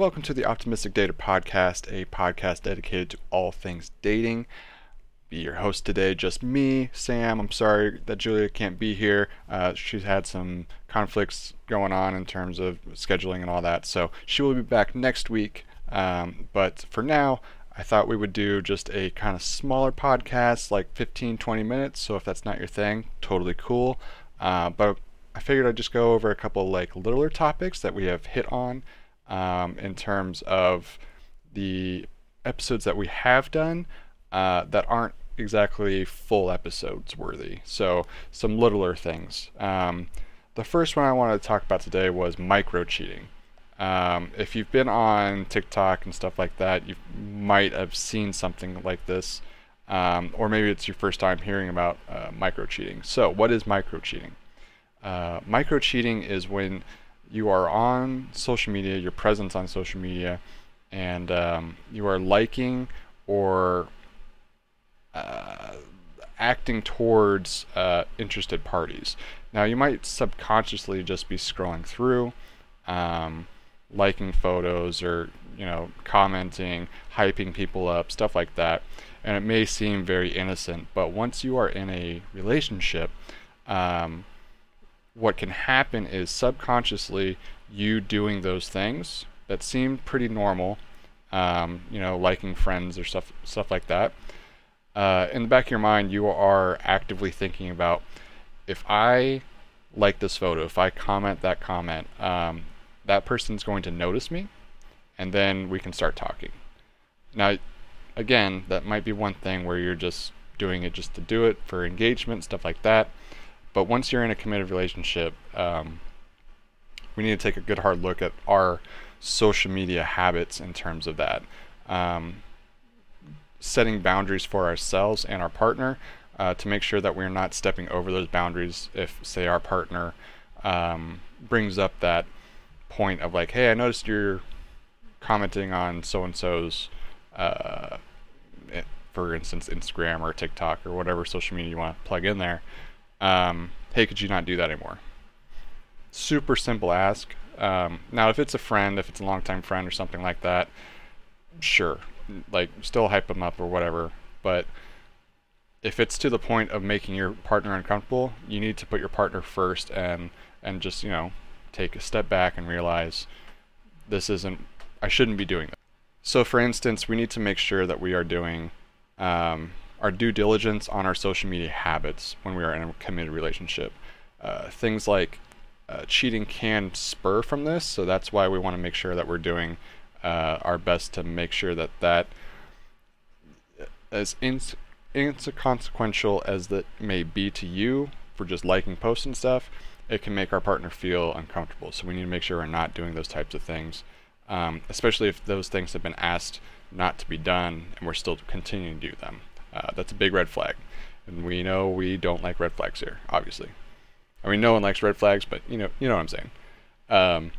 Welcome to the Optimistic Dater Podcast, a podcast dedicated to all things dating. Be your host today, just me, Sam. I'm sorry that Julia can't be here. Uh, she's had some conflicts going on in terms of scheduling and all that, so she will be back next week. Um, but for now, I thought we would do just a kind of smaller podcast, like 15, 20 minutes. So if that's not your thing, totally cool. Uh, but I figured I'd just go over a couple like littler topics that we have hit on um, in terms of the episodes that we have done uh, that aren't exactly full episodes worthy. So some littler things. Um, the first one I wanted to talk about today was micro cheating. Um, if you've been on TikTok and stuff like that, you might have seen something like this, um, or maybe it's your first time hearing about uh, micro cheating. So, what is micro cheating? Uh, micro cheating is when you are on social media, your presence on social media, and um, you are liking or uh, acting towards uh, interested parties. Now, you might subconsciously just be scrolling through. Um, liking photos or you know commenting hyping people up stuff like that and it may seem very innocent but once you are in a relationship um, what can happen is subconsciously you doing those things that seem pretty normal um, you know liking friends or stuff stuff like that uh, in the back of your mind you are actively thinking about if i like this photo if i comment that comment um, that person's going to notice me, and then we can start talking. Now, again, that might be one thing where you're just doing it just to do it for engagement, stuff like that. But once you're in a committed relationship, um, we need to take a good hard look at our social media habits in terms of that. Um, setting boundaries for ourselves and our partner uh, to make sure that we're not stepping over those boundaries if, say, our partner um, brings up that point of like, hey, I noticed you're commenting on so and so's, uh, for instance, Instagram or TikTok or whatever social media you want to plug in there. Um, hey, could you not do that anymore? Super simple ask. Um, now, if it's a friend, if it's a longtime friend or something like that, sure, like still hype them up or whatever. But if it's to the point of making your partner uncomfortable, you need to put your partner first and and just you know take a step back and realize this isn't, I shouldn't be doing that. So, for instance, we need to make sure that we are doing um, our due diligence on our social media habits when we are in a committed relationship. Uh, things like uh, cheating can spur from this, so that's why we want to make sure that we're doing uh, our best to make sure that that, as ins- inconsequential as that may be to you for just liking posts and stuff, it can make our partner feel uncomfortable. So we need to make sure we're not doing those types of things, um, especially if those things have been asked not to be done and we're still continuing to do them. Uh, that's a big red flag. And we know we don't like red flags here, obviously. I mean, no one likes red flags, but you know, you know what I'm saying. Um,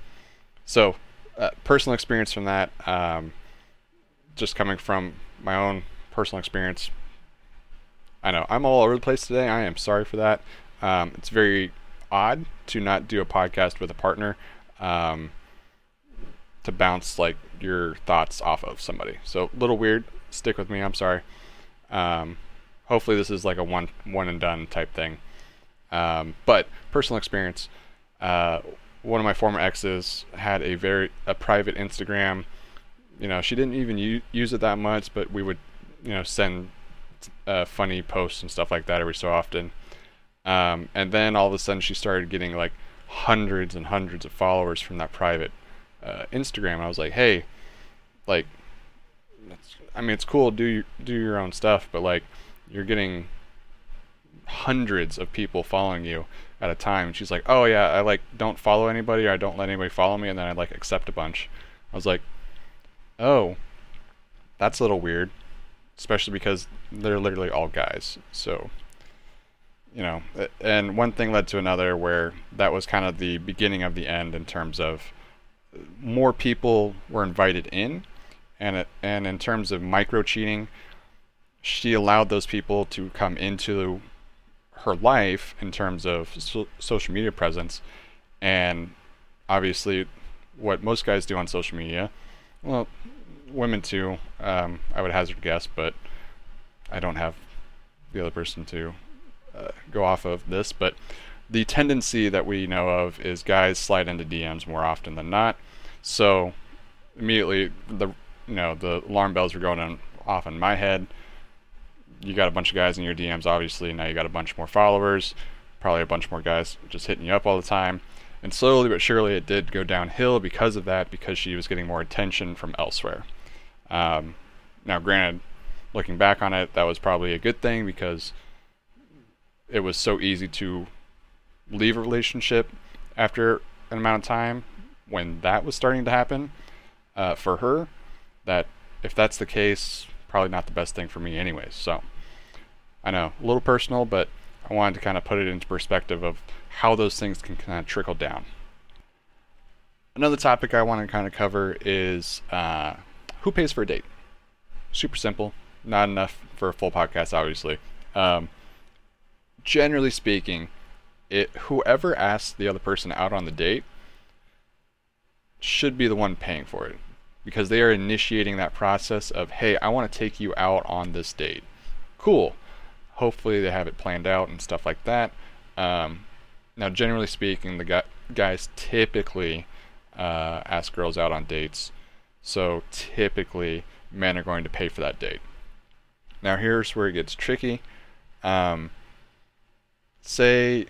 so, uh, personal experience from that, um, just coming from my own personal experience. I know I'm all over the place today. I am sorry for that. Um, it's very odd to not do a podcast with a partner um, to bounce like your thoughts off of somebody. So a little weird. Stick with me. I'm sorry. Um, hopefully this is like a one one and done type thing. Um, but personal experience. Uh, one of my former exes had a very a private Instagram. You know, she didn't even u- use it that much, but we would, you know, send uh, funny posts and stuff like that every so often. Um, and then all of a sudden she started getting like hundreds and hundreds of followers from that private uh, Instagram. I was like, hey, like, I mean, it's cool do your, do your own stuff, but like, you're getting hundreds of people following you at a time. And she's like, oh yeah, I like don't follow anybody or I don't let anybody follow me, and then I like accept a bunch. I was like, oh, that's a little weird, especially because they're literally all guys. So you know, and one thing led to another where that was kind of the beginning of the end in terms of uh, more people were invited in, and and in terms of micro cheating, she allowed those people to come into her life in terms of so- social media presence, and obviously, what most guys do on social media well, women too. Um, I would hazard guess, but I don't have the other person to uh, go off of this. But the tendency that we know of is guys slide into DMs more often than not. So immediately the you know the alarm bells were going on, off in my head. You got a bunch of guys in your DMs, obviously. Now you got a bunch more followers, probably a bunch more guys just hitting you up all the time. And slowly but surely, it did go downhill because of that, because she was getting more attention from elsewhere. Um, now, granted, looking back on it, that was probably a good thing because it was so easy to leave a relationship after an amount of time when that was starting to happen uh, for her. That if that's the case, probably not the best thing for me, anyways. So I know a little personal, but I wanted to kind of put it into perspective of how those things can kind of trickle down. Another topic I want to kind of cover is uh, who pays for a date. Super simple, not enough for a full podcast, obviously. Um, generally speaking, it whoever asks the other person out on the date should be the one paying for it because they are initiating that process of hey i want to take you out on this date. Cool. Hopefully they have it planned out and stuff like that. Um, now generally speaking the guys typically uh, ask girls out on dates. So typically men are going to pay for that date. Now here's where it gets tricky. Um, say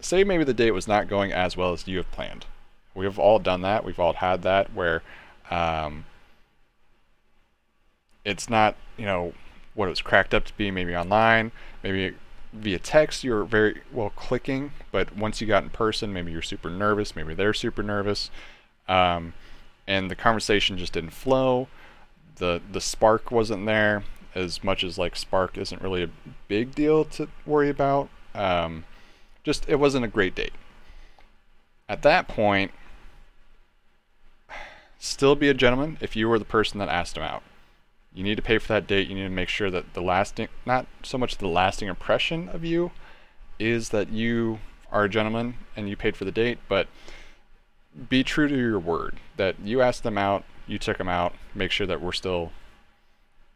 say maybe the date was not going as well as you have planned. We've all done that. We've all had that where um, it's not, you know, what it was cracked up to be maybe online, maybe via text you're very well clicking, but once you got in person, maybe you're super nervous, maybe they're super nervous, um, and the conversation just didn't flow. the The spark wasn't there as much as like spark isn't really a big deal to worry about. Um, just it wasn't a great date. At that point, still be a gentleman if you were the person that asked him out. You need to pay for that date. You need to make sure that the lasting, not so much the lasting impression of you, is that you are a gentleman and you paid for the date, but be true to your word that you asked them out, you took them out. Make sure that we're still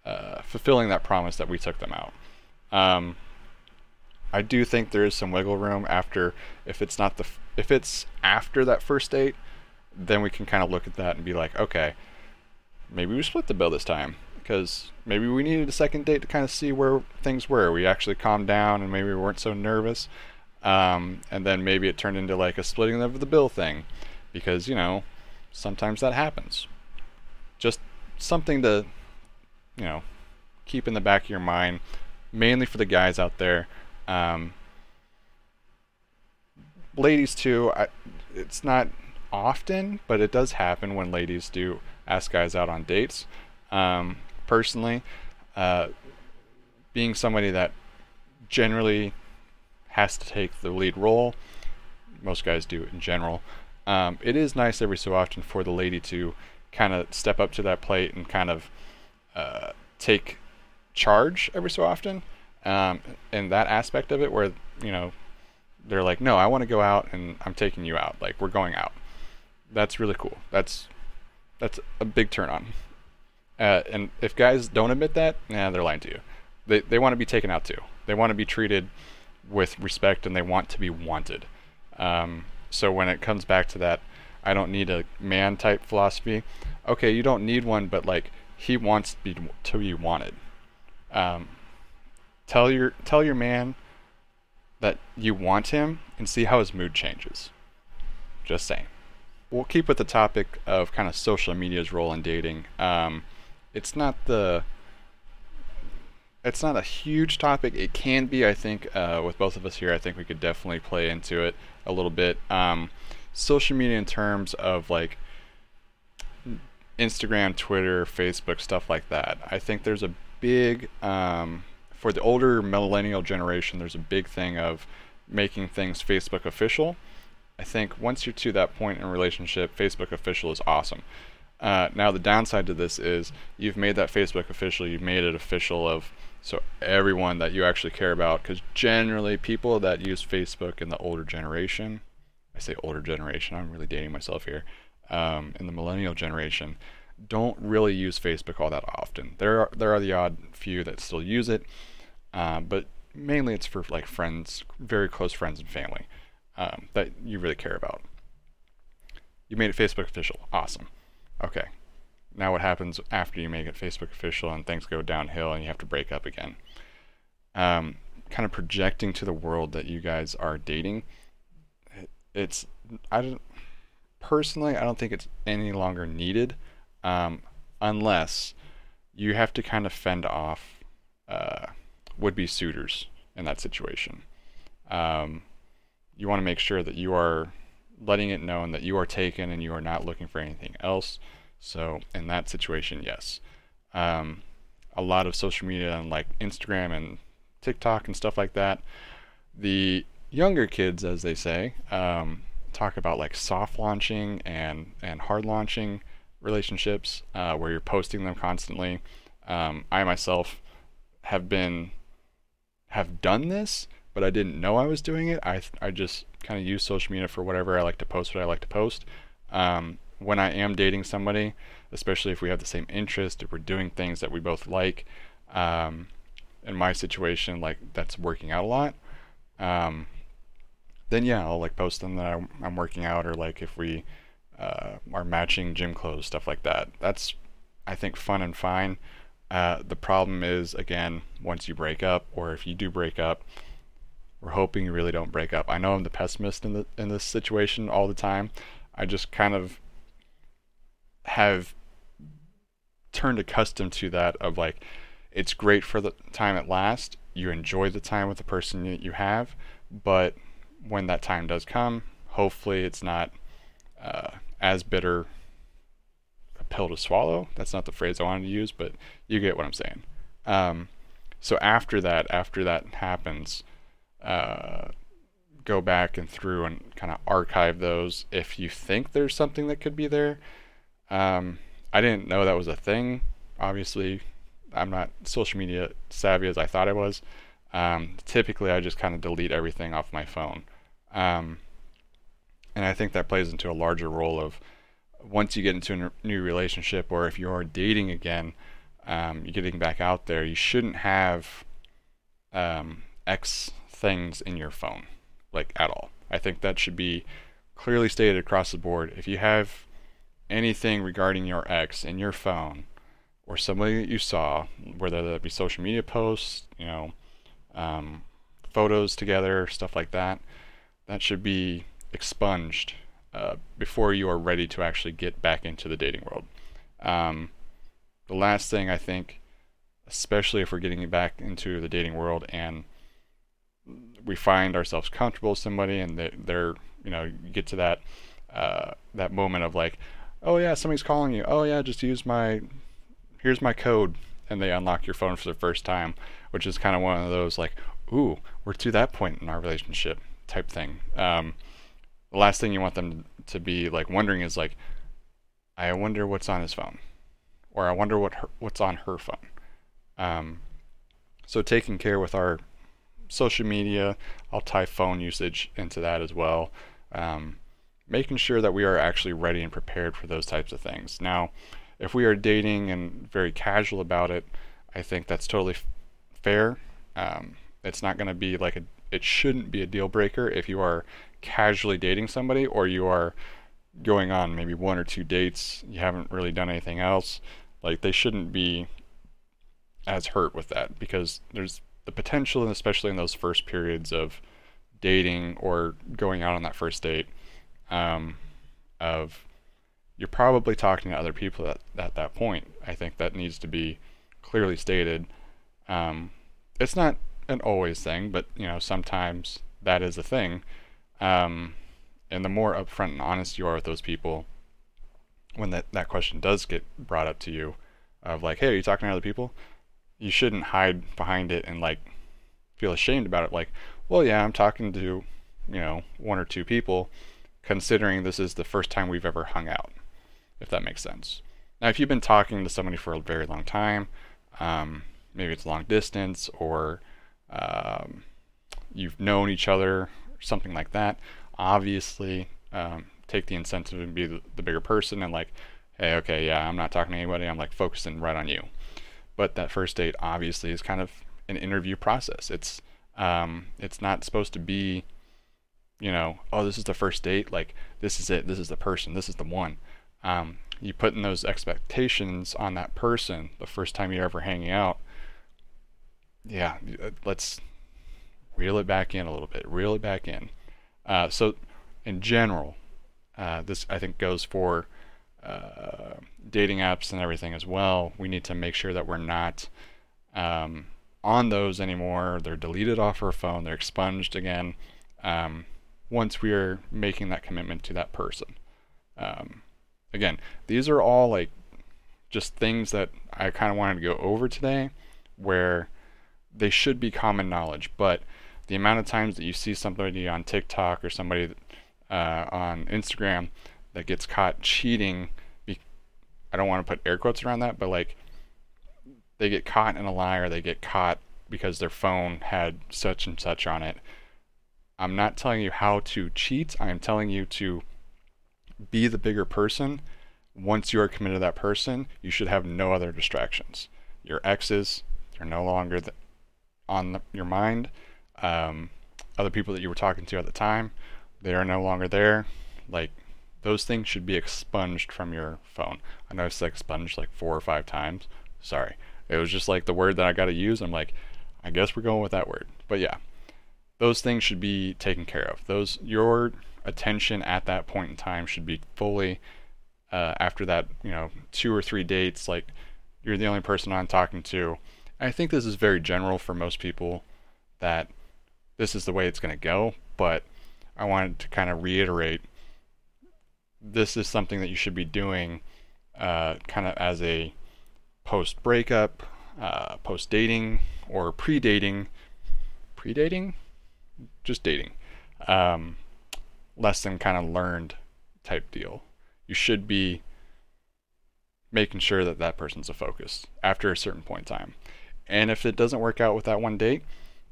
uh, fulfilling that promise that we took them out. Um, I do think there is some wiggle room after if it's not the if it's after that first date then we can kind of look at that and be like, okay, maybe we split the bill this time because maybe we needed a second date to kind of see where things were. We actually calmed down and maybe we weren't so nervous. Um, and then maybe it turned into like a splitting of the bill thing because, you know, sometimes that happens. Just something to, you know, keep in the back of your mind, mainly for the guys out there. Um, ladies, too, I, it's not often, but it does happen when ladies do ask guys out on dates. Um, personally, uh, being somebody that generally has to take the lead role, most guys do in general. Um, it is nice every so often for the lady to kind of step up to that plate and kind of uh, take charge every so often. Um, and that aspect of it, where you know they're like, "No, I want to go out, and I'm taking you out. Like we're going out." That's really cool. That's that's a big turn on. Uh, and if guys don't admit that, yeah, they're lying to you. They they want to be taken out too. They want to be treated with respect, and they want to be wanted. Um, so when it comes back to that, I don't need a man type philosophy. Okay, you don't need one, but like he wants to be, to be wanted. Um, tell your tell your man that you want him, and see how his mood changes. Just saying we'll keep with the topic of kind of social media's role in dating. Um, it's not the it's not a huge topic. It can be, I think, uh, with both of us here. I think we could definitely play into it a little bit. Um, social media in terms of like Instagram, Twitter, Facebook, stuff like that. I think there's a big um, for the older millennial generation. There's a big thing of making things Facebook official. I think once you're to that point in relationship, Facebook official is awesome. Uh, now the downside to this is you've made that Facebook official. You've made it official of so everyone that you actually care about. Because generally, people that use Facebook in the older generation, I say older generation. I'm really dating myself here. um, in the millennial generation don't really use Facebook all that often. There are there are the odd few that still use it, uh, but mainly it's for like friends, very close friends and family um, that you really care about. You made it Facebook official. Awesome. Okay. Now what happens after you make it Facebook official and things go downhill and you have to break up again? Um, kind of projecting to the world that you guys are dating. It's I don't personally I don't think it's any longer needed um, unless you have to kind of fend off uh, would-be suitors in that situation. Um, you want to make sure that you are letting it known that you are taken and you are not looking for anything else. So in that situation, yes. Um, a lot of social media and like Instagram and TikTok and stuff like that. The younger kids, as they say, um, talk about like soft launching and and hard launching relationships uh, where you're posting them constantly. Um, I myself have been have done this, but I didn't know I was doing it. I I just kind of use social media for whatever I like to post, what I like to post. Um, when I am dating somebody, especially if we have the same interest, if we're doing things that we both like, um, in my situation, like that's working out a lot. Um, then yeah, I'll like post them that I'm, working out, or like if we uh, are matching gym clothes, stuff like that. That's I think fun and fine. Uh, the problem is again, once you break up, or if you do break up, we're hoping you really don't break up. I know I'm the pessimist in the in this situation all the time. I just kind of have turned accustomed to that of like it's great for the time it lasts. You enjoy the time with the person that you have, but when that time does come, hopefully it's not uh, as bitter a pill to swallow. That's not the phrase I wanted to use, but you get what I'm saying. Um, so after that, after that happens, uh, go back and through and kind of archive those if you think there's something that could be there. Um, I didn't know that was a thing. Obviously, I'm not social media savvy as I thought I was. Um, typically, I just kind of delete everything off my phone. Um, and I think that plays into a larger role of once you get into a new relationship or if you're dating again, um, you're getting back out there, you shouldn't have um, X things in your phone, like at all. I think that should be clearly stated across the board. If you have anything regarding your ex in your phone or somebody that you saw, whether that be social media posts, you know, um, photos together, stuff like that, that should be expunged uh, before you are ready to actually get back into the dating world. Um, the last thing I think, especially if we're getting back into the dating world and we find ourselves comfortable with somebody and they, they're, you know, you get to that uh, that moment of like, oh yeah, somebody's calling you. Oh yeah, just use my, here's my code, and they unlock your phone for the first time, which is kind of one of those like, ooh, we're to that point in our relationship type thing. Um, the last thing you want them to be like wondering is like, I wonder what's on his phone, or I wonder what her, what's on her phone. Um, so taking care with our social media, I'll tie phone usage into that as well. Um, making sure that we are actually ready and prepared for those types of things. Now, if we are dating and very casual about it, I think that's totally f- fair. Um, it's not going to be like a, it shouldn't be a deal breaker if you are casually dating somebody or you are going on maybe one or two dates, you haven't really done anything else, like they shouldn't be as hurt with that because there's the potential, and especially in those first periods of dating or going out on that first date, um, of you're probably talking to other people at, at that point. I think that needs to be clearly stated. Um, it's not an always thing, but you know sometimes that is a thing. Um, and the more upfront and honest you are with those people, when that, that question does get brought up to you, of like, hey, are you talking to other people? You shouldn't hide behind it and like feel ashamed about it. Like, well, yeah, I'm talking to, you know, one or two people, considering this is the first time we've ever hung out, if that makes sense. Now, if you've been talking to somebody for a very long time, um, maybe it's long distance or um, you've known each other something like that, obviously um, take the incentive and be the, the bigger person and like, hey, okay, yeah, I'm not talking to anybody. I'm like focusing right on you. But that first date obviously is kind of an interview process. It's um, it's not supposed to be, you know, oh, this is the first date. Like this is it. This is the person. This is the one. Um, you put in those expectations on that person the first time you're ever hanging out. Yeah, uh, let's reel it back in a little bit. Reel it back in. Uh, so, in general, uh, this I think goes for uh, dating apps and everything as well. We need to make sure that we're not um, on those anymore. They're deleted off our phone. They're expunged again. Um, once we are making that commitment to that person. Um, again, these are all like just things that I kind of wanted to go over today, where they should be common knowledge, but the amount of times that you see somebody on TikTok or somebody uh, on Instagram that gets caught cheating, I don't want to put air quotes around that, but like they get caught in a lie or they get caught because their phone had such and such on it. I'm not telling you how to cheat. I am telling you to be the bigger person. Once you are committed to that person, you should have no other distractions. Your exes are no longer the, on the, your mind um, other people that you were talking to at the time, they are no longer there. Like those things should be expunged from your phone. I know it's like expunged like four or five times. Sorry. It was just like the word that I got to use. I'm like, I guess we're going with that word. But yeah, those things should be taken care of. Those your attention at that point in time should be fully uh, after that, you know, two or three dates. Like you're the only person I'm talking to. I think this is very general for most people that this is the way it's going to go, but I wanted to kind of reiterate this is something that you should be doing uh, kind of as a post breakup, uh, post dating, or pre dating. Pre dating? Just dating. Um, lesson kind of learned type deal. You should be making sure that that person's a focus after a certain point in time. And if it doesn't work out with that one date,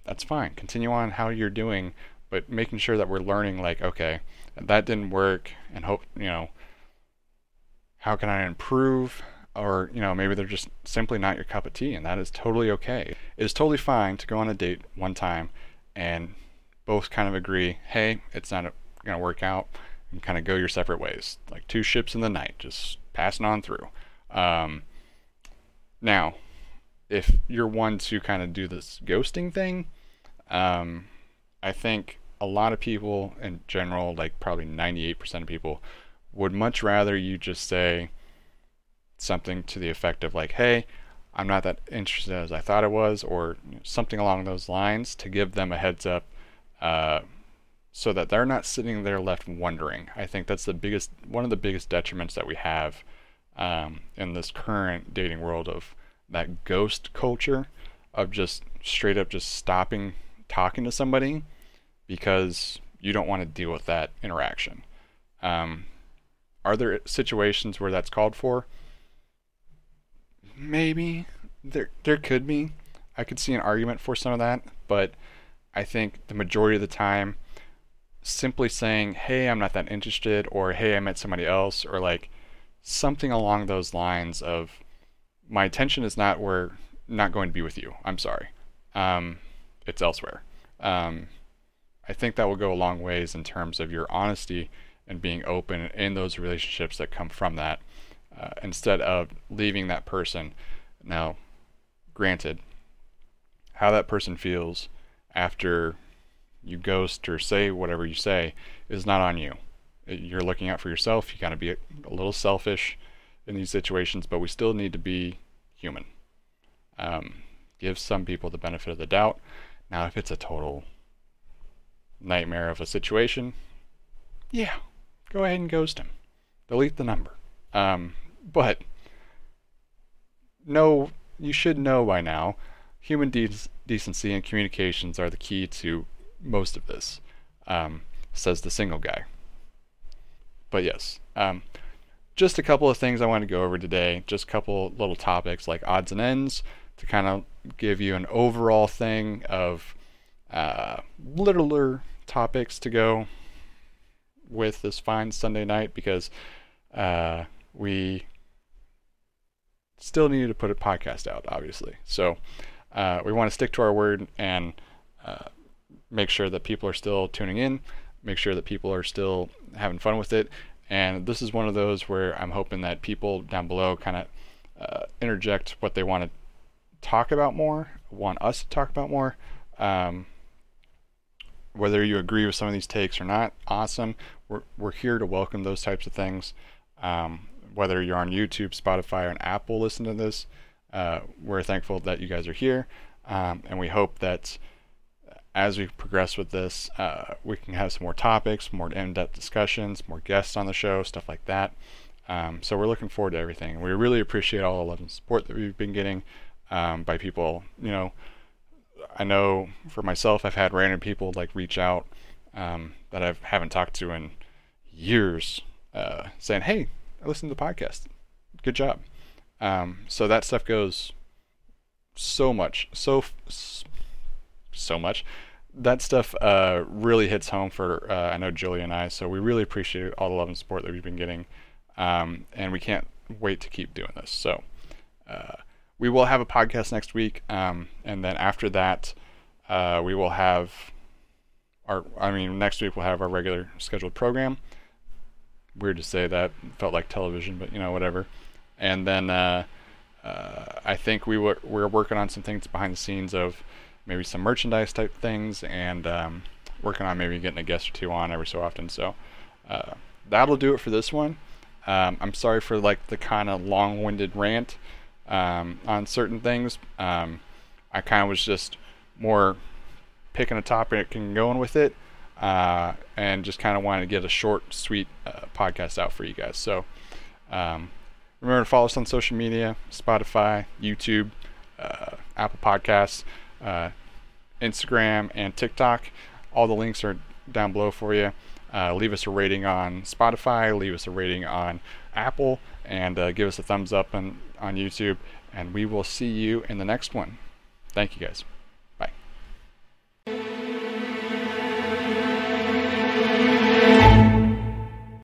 that's fine. Continue on how you're doing, but making sure that we're learning like, okay, that didn't work and hope, you know, how can I improve? Or, you know, maybe they're just simply not your cup of tea, and that is totally okay. It is totally fine to go on a date one time and both kind of agree, hey, it's not going to work out, and kind of go your separate ways. Like two ships in the night, just passing on through. Um, now, if you're one to kind of do this ghosting thing, um, I think a lot of people in general, like probably 98% of people, would much rather you just say something to the effect of like, "Hey, I'm not that interested as I thought I was," or something along those lines to give them a heads up, uh, so that they're not sitting there left wondering. I think that's the biggest, one of the biggest detriments that we have um, in this current dating world of that ghost culture of just straight up just stopping talking to somebody because you don't want to deal with that interaction. Um, are there situations where that's called for? Maybe there there could be. I could see an argument for some of that, but I think the majority of the time, simply saying, "Hey, I'm not that interested," or "Hey, I met somebody else," or like something along those lines of my attention is not where not going to be with you. I'm sorry. Um, it's elsewhere. Um, I think that will go a long ways in terms of your honesty and being open in those relationships that come from that, uh, instead of leaving that person. Now, granted, how that person feels after you ghost or say whatever you say is not on you. You're looking out for yourself. You got to be a, a little selfish in these situations, but we still need to be human. Um, give some people the benefit of the doubt. Now, if it's a total nightmare of a situation, yeah, go ahead and ghost him. Delete the number. Um, but no, you should know by now, human de- decency and communications are the key to most of this, um, says the single guy. But yes, um, just a couple of things I want to go over today. Just a couple little topics like odds and ends to kind of give you an overall thing of uh, littler topics to go with this fine Sunday night because uh, we still needed to put a podcast out, obviously. So uh, we want to stick to our word and uh, make sure that people are still tuning in, make sure that people are still having fun with it. And this is one of those where I'm hoping that people down below kind of uh, interject what they want to talk about more, want us to talk about more. Um, whether you agree with some of these takes or not, awesome. We're, we're here to welcome those types of things. Um, whether you're on YouTube, Spotify, or Apple listen to this, uh, we're thankful that you guys are here. Um, and we hope that as we progress with this, uh, we can have some more topics, more in depth discussions, more guests on the show, stuff like that. Um, so we're looking forward to everything. We really appreciate all the love and support that we've been getting um, by people, you know, I know for myself, I've had random people like reach out um, that I haven't talked to in years, uh, saying, "Hey, I listened to the podcast. Good job." Um, so that stuff goes so much, so so much. That stuff uh, really hits home for uh, I know Julie and I. So we really appreciate all the love and support that we've been getting, um, and we can't wait to keep doing this. So. We will have a podcast next week, um, and then after that, uh, we will have our. I mean, next week we'll have our regular scheduled program. Weird to say that, felt like television, but you know, whatever. And then uh, uh, I think we were we're working on some things behind the scenes of maybe some merchandise type things, and um, working on maybe getting a guest or two on every so often. So uh, that'll do it for this one. Um, I'm sorry for like the kind of long-winded rant um, on certain things. Um, I kind of was just more picking a topic and going with it, uh, and just kind of wanted to get a short, sweet uh, podcast out for you guys. So um, remember to follow us on social media: Spotify, YouTube, uh, Apple Podcasts, uh, Instagram, and TikTok. All the links are down below for you. Uh, leave us a rating on Spotify. Leave us a rating on Apple, and uh, give us a thumbs up on on YouTube, and we will see you in the next one. Thank you guys.